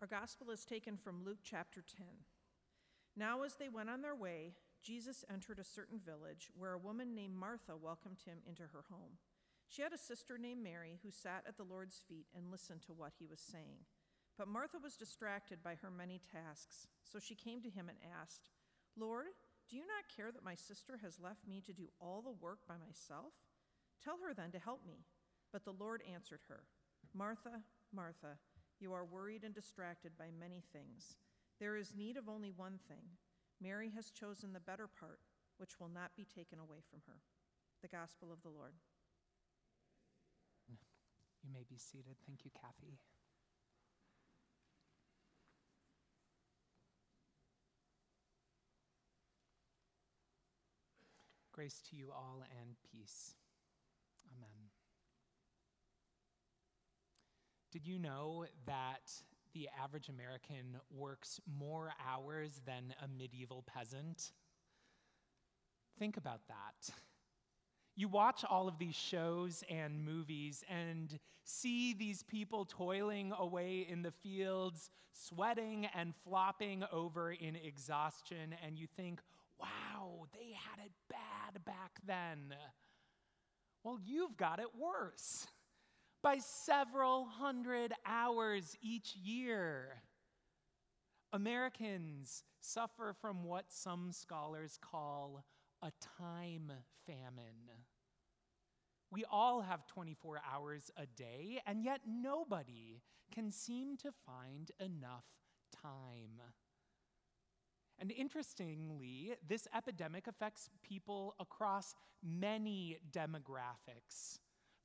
Our gospel is taken from Luke chapter 10. Now, as they went on their way, Jesus entered a certain village where a woman named Martha welcomed him into her home. She had a sister named Mary who sat at the Lord's feet and listened to what he was saying. But Martha was distracted by her many tasks, so she came to him and asked, Lord, do you not care that my sister has left me to do all the work by myself? Tell her then to help me. But the Lord answered her, Martha, Martha, you are worried and distracted by many things. There is need of only one thing. Mary has chosen the better part, which will not be taken away from her. The Gospel of the Lord. You may be seated. Thank you, Kathy. Grace to you all and peace. Amen. Did you know that the average American works more hours than a medieval peasant? Think about that. You watch all of these shows and movies and see these people toiling away in the fields, sweating and flopping over in exhaustion, and you think, wow, they had it bad back then. Well, you've got it worse by several hundred hours each year. Americans suffer from what some scholars call a time famine. We all have 24 hours a day, and yet nobody can seem to find enough time. And interestingly, this epidemic affects people across many demographics,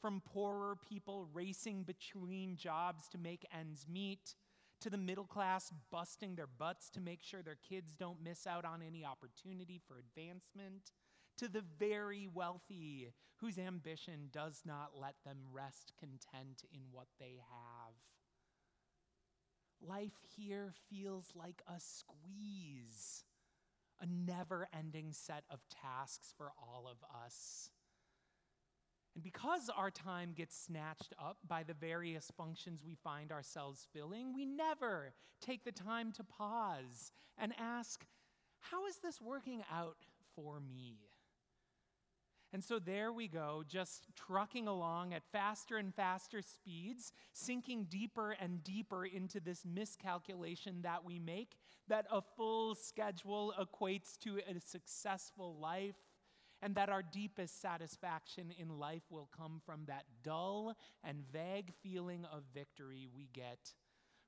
from poorer people racing between jobs to make ends meet, to the middle class busting their butts to make sure their kids don't miss out on any opportunity for advancement, to the very wealthy whose ambition does not let them rest content in what they have. Life here feels like a squeeze, a never ending set of tasks for all of us. And because our time gets snatched up by the various functions we find ourselves filling, we never take the time to pause and ask, How is this working out for me? And so there we go, just trucking along at faster and faster speeds, sinking deeper and deeper into this miscalculation that we make that a full schedule equates to a successful life, and that our deepest satisfaction in life will come from that dull and vague feeling of victory we get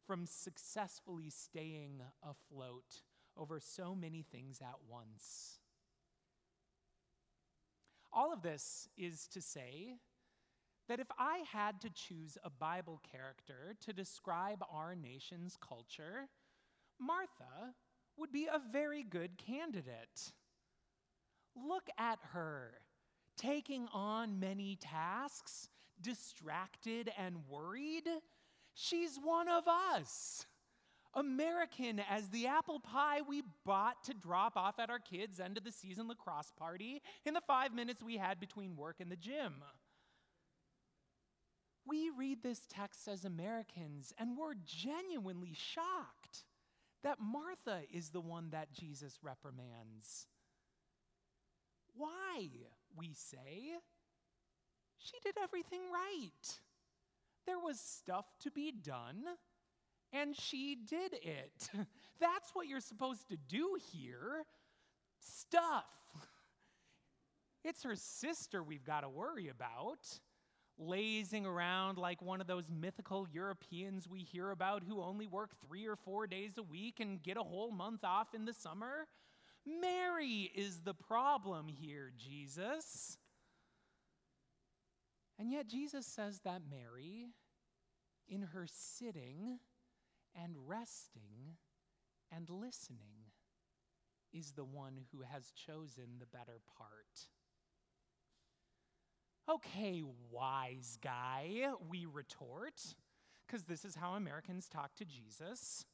from successfully staying afloat over so many things at once. All of this is to say that if I had to choose a Bible character to describe our nation's culture, Martha would be a very good candidate. Look at her, taking on many tasks, distracted and worried. She's one of us. American as the apple pie we bought to drop off at our kids' end of the season lacrosse party in the five minutes we had between work and the gym. We read this text as Americans and we're genuinely shocked that Martha is the one that Jesus reprimands. Why, we say? She did everything right. There was stuff to be done and she did it. That's what you're supposed to do here. Stuff. It's her sister we've got to worry about. Lazing around like one of those mythical Europeans we hear about who only work three or four days a week and get a whole month off in the summer. Mary is the problem here, Jesus. And yet, Jesus says that Mary, in her sitting, and resting and listening is the one who has chosen the better part. Okay, wise guy, we retort, because this is how Americans talk to Jesus.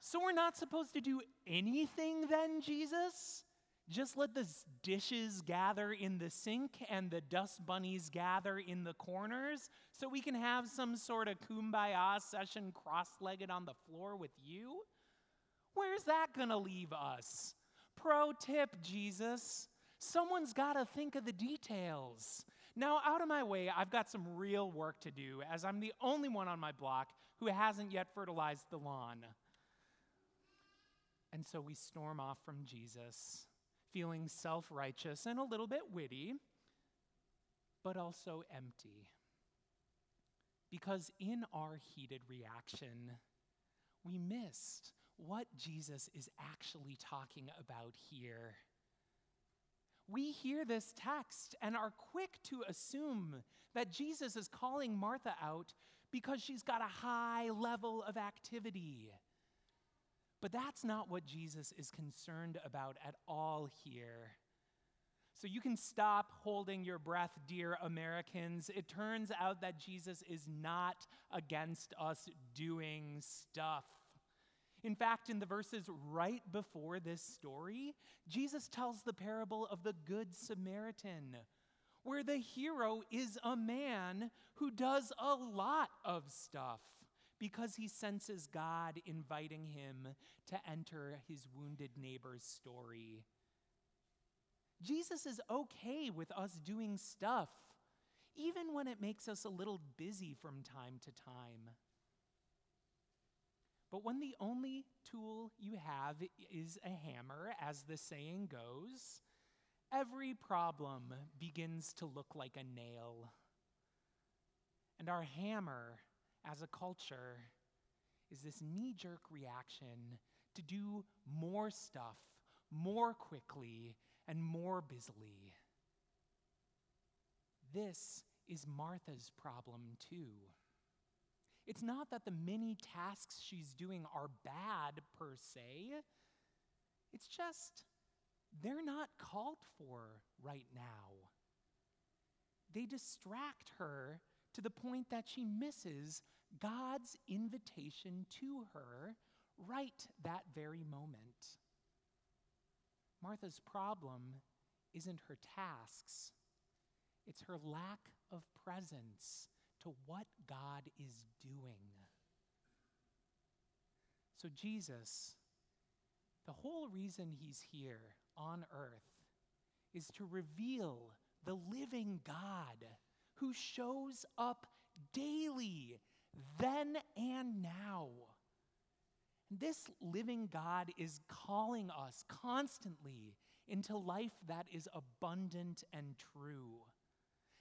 So we're not supposed to do anything then, Jesus? Just let the dishes gather in the sink and the dust bunnies gather in the corners so we can have some sort of kumbaya session cross legged on the floor with you? Where's that gonna leave us? Pro tip, Jesus. Someone's gotta think of the details. Now, out of my way, I've got some real work to do as I'm the only one on my block who hasn't yet fertilized the lawn. And so we storm off from Jesus feeling self righteous and a little bit witty, but also empty. Because in our heated reaction, we missed what Jesus is actually talking about here. We hear this text and are quick to assume that Jesus is calling Martha out because she's got a high level of activity. But that's not what Jesus is concerned about at all here. So you can stop holding your breath, dear Americans. It turns out that Jesus is not against us doing stuff. In fact, in the verses right before this story, Jesus tells the parable of the Good Samaritan, where the hero is a man who does a lot of stuff because he senses God inviting him to enter his wounded neighbor's story. Jesus is okay with us doing stuff, even when it makes us a little busy from time to time. But when the only tool you have is a hammer, as the saying goes, every problem begins to look like a nail. And our hammer as a culture is this knee jerk reaction to do more stuff more quickly and more busily. This is Martha's problem too. It's not that the many tasks she's doing are bad per se, it's just they're not called for right now. They distract her to the point that she misses God's invitation to her right that very moment. Martha's problem isn't her tasks, it's her lack of presence to what God is doing. So, Jesus, the whole reason he's here on earth is to reveal the living God who shows up daily, then and now. This living God is calling us constantly into life that is abundant and true.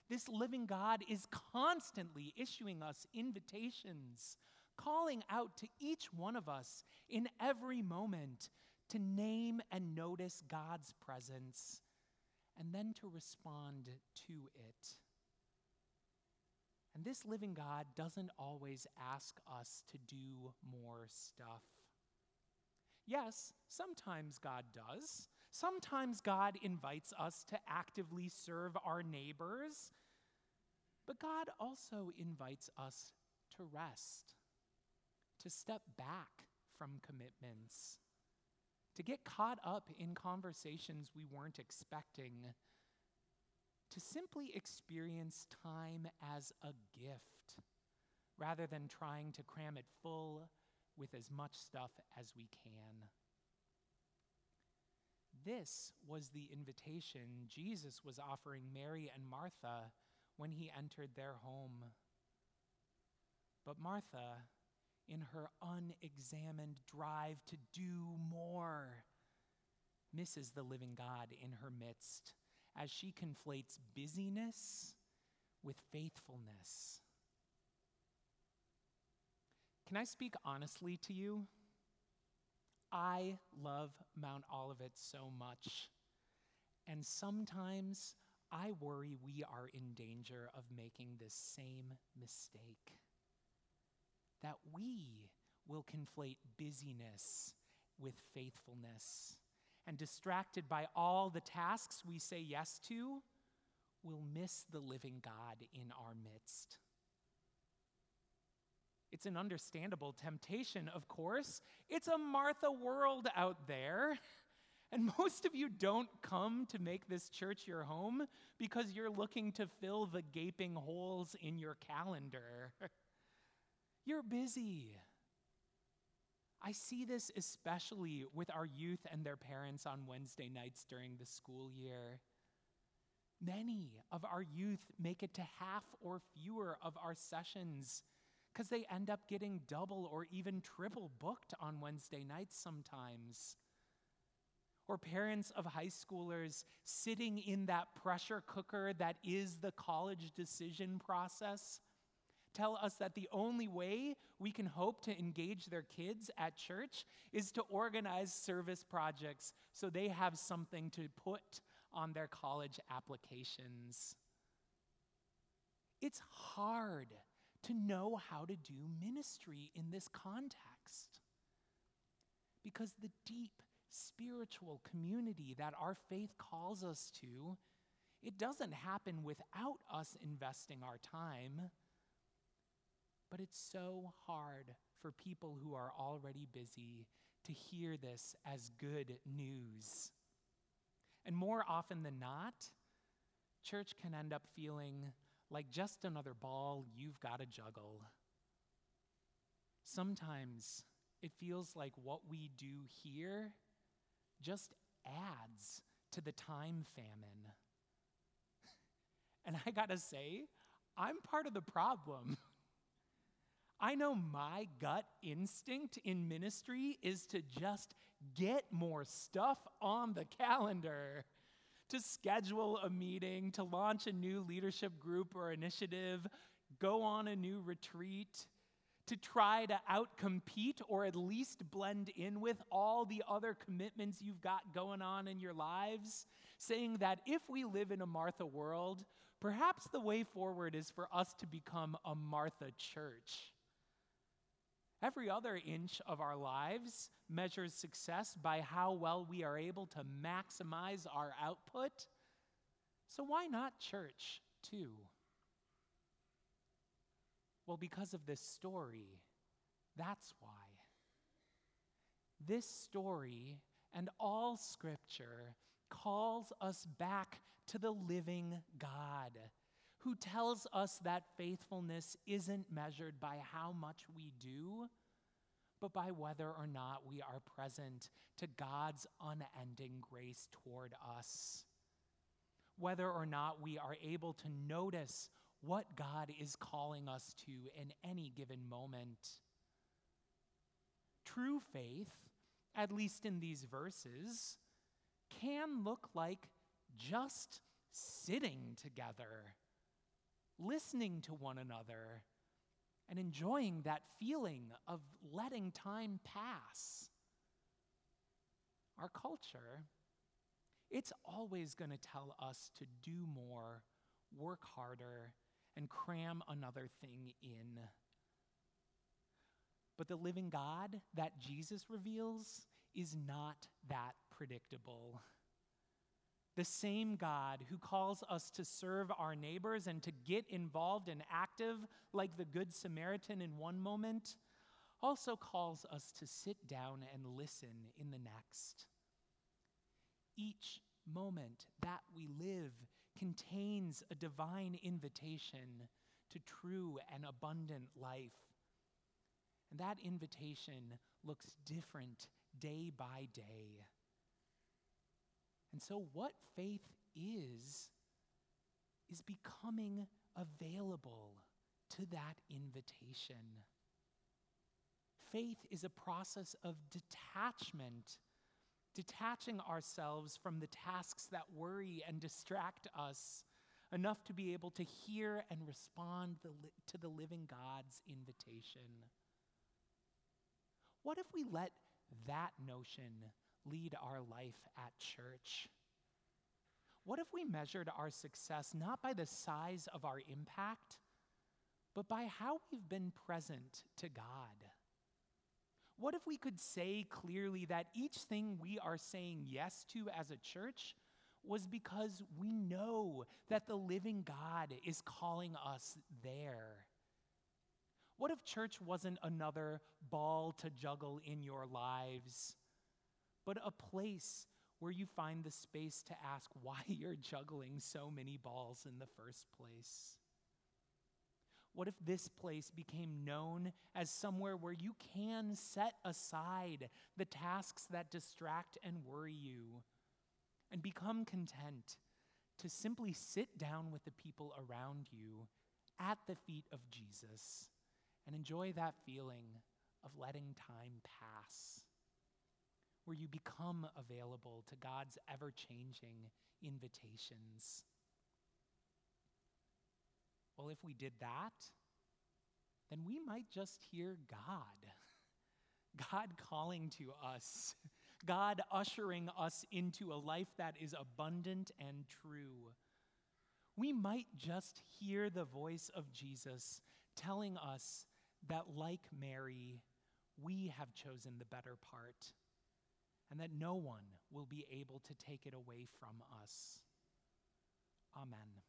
This living God is constantly issuing us invitations, calling out to each one of us in every moment to name and notice God's presence and then to respond to it. And this living God doesn't always ask us to do more stuff. Yes, sometimes God does. Sometimes God invites us to actively serve our neighbors. But God also invites us to rest, to step back from commitments, to get caught up in conversations we weren't expecting to simply experience time as a gift rather than trying to cram it full with as much stuff as we can. This was the invitation Jesus was offering Mary and Martha when he entered their home. But Martha, in her unexamined drive to do more, misses the living God in her midst as she conflates busyness with faithfulness. Can I speak honestly to you? I love Mount Olivet so much. And sometimes I worry we are in danger of making this same mistake. That we will conflate busyness with faithfulness and distracted by all the tasks we say yes to, we'll miss the living God in our midst. It's an understandable temptation, of course. It's a Martha world out there. And most of you don't come to make this church your home because you're looking to fill the gaping holes in your calendar. you're busy. I see this especially with our youth and their parents on Wednesday nights during the school year. Many of our youth make it to half or fewer of our sessions because they end up getting double or even triple booked on Wednesday nights sometimes. Or parents of high schoolers sitting in that pressure cooker that is the college decision process tell us that the only way we can hope to engage their kids at church is to organize service projects so they have something to put on their college applications. It's hard to know how to do ministry in this context because the deep spiritual community that our faith calls us to it doesn't happen without us investing our time but it's so hard for people who are already busy to hear this as good news. And more often than not, church can end up feeling like just another ball you've got to juggle. Sometimes it feels like what we do here just adds to the time famine. And I gotta say, I'm part of the problem. I know my gut instinct in ministry is to just get more stuff on the calendar, to schedule a meeting, to launch a new leadership group or initiative, go on a new retreat, to try to outcompete or at least blend in with all the other commitments you've got going on in your lives, saying that if we live in a Martha world, perhaps the way forward is for us to become a Martha church Every other inch of our lives measures success by how well we are able to maximize our output. So, why not church, too? Well, because of this story. That's why. This story and all scripture calls us back to the living God who tells us that faithfulness isn't measured by how much we do, but by whether or not we are present to God's unending grace toward us. Whether or not we are able to notice what God is calling us to in any given moment. True faith, at least in these verses, can look like just sitting together listening to one another, and enjoying that feeling of letting time pass. Our culture, it's always going to tell us to do more, work harder, and cram another thing in. But the living God that Jesus reveals is not that predictable. The same God who calls us to serve our neighbors and to get involved and active like the Good Samaritan in one moment also calls us to sit down and listen in the next. Each moment that we live contains a divine invitation to true and abundant life. And that invitation looks different day by day. And so, what faith is, is becoming available to that invitation. Faith is a process of detachment, detaching ourselves from the tasks that worry and distract us enough to be able to hear and respond to the living God's invitation. What if we let that notion lead our life at church? What if we measured our success not by the size of our impact, but by how we've been present to God? What if we could say clearly that each thing we are saying yes to as a church was because we know that the living God is calling us there? What if church wasn't another ball to juggle in your lives? But a place where you find the space to ask why you're juggling so many balls in the first place? What if this place became known as somewhere where you can set aside the tasks that distract and worry you and become content to simply sit down with the people around you at the feet of Jesus and enjoy that feeling of letting time pass? Where you become available to God's ever changing invitations. Well, if we did that, then we might just hear God. God calling to us, God ushering us into a life that is abundant and true. We might just hear the voice of Jesus telling us that, like Mary, we have chosen the better part and that no one will be able to take it away from us. Amen.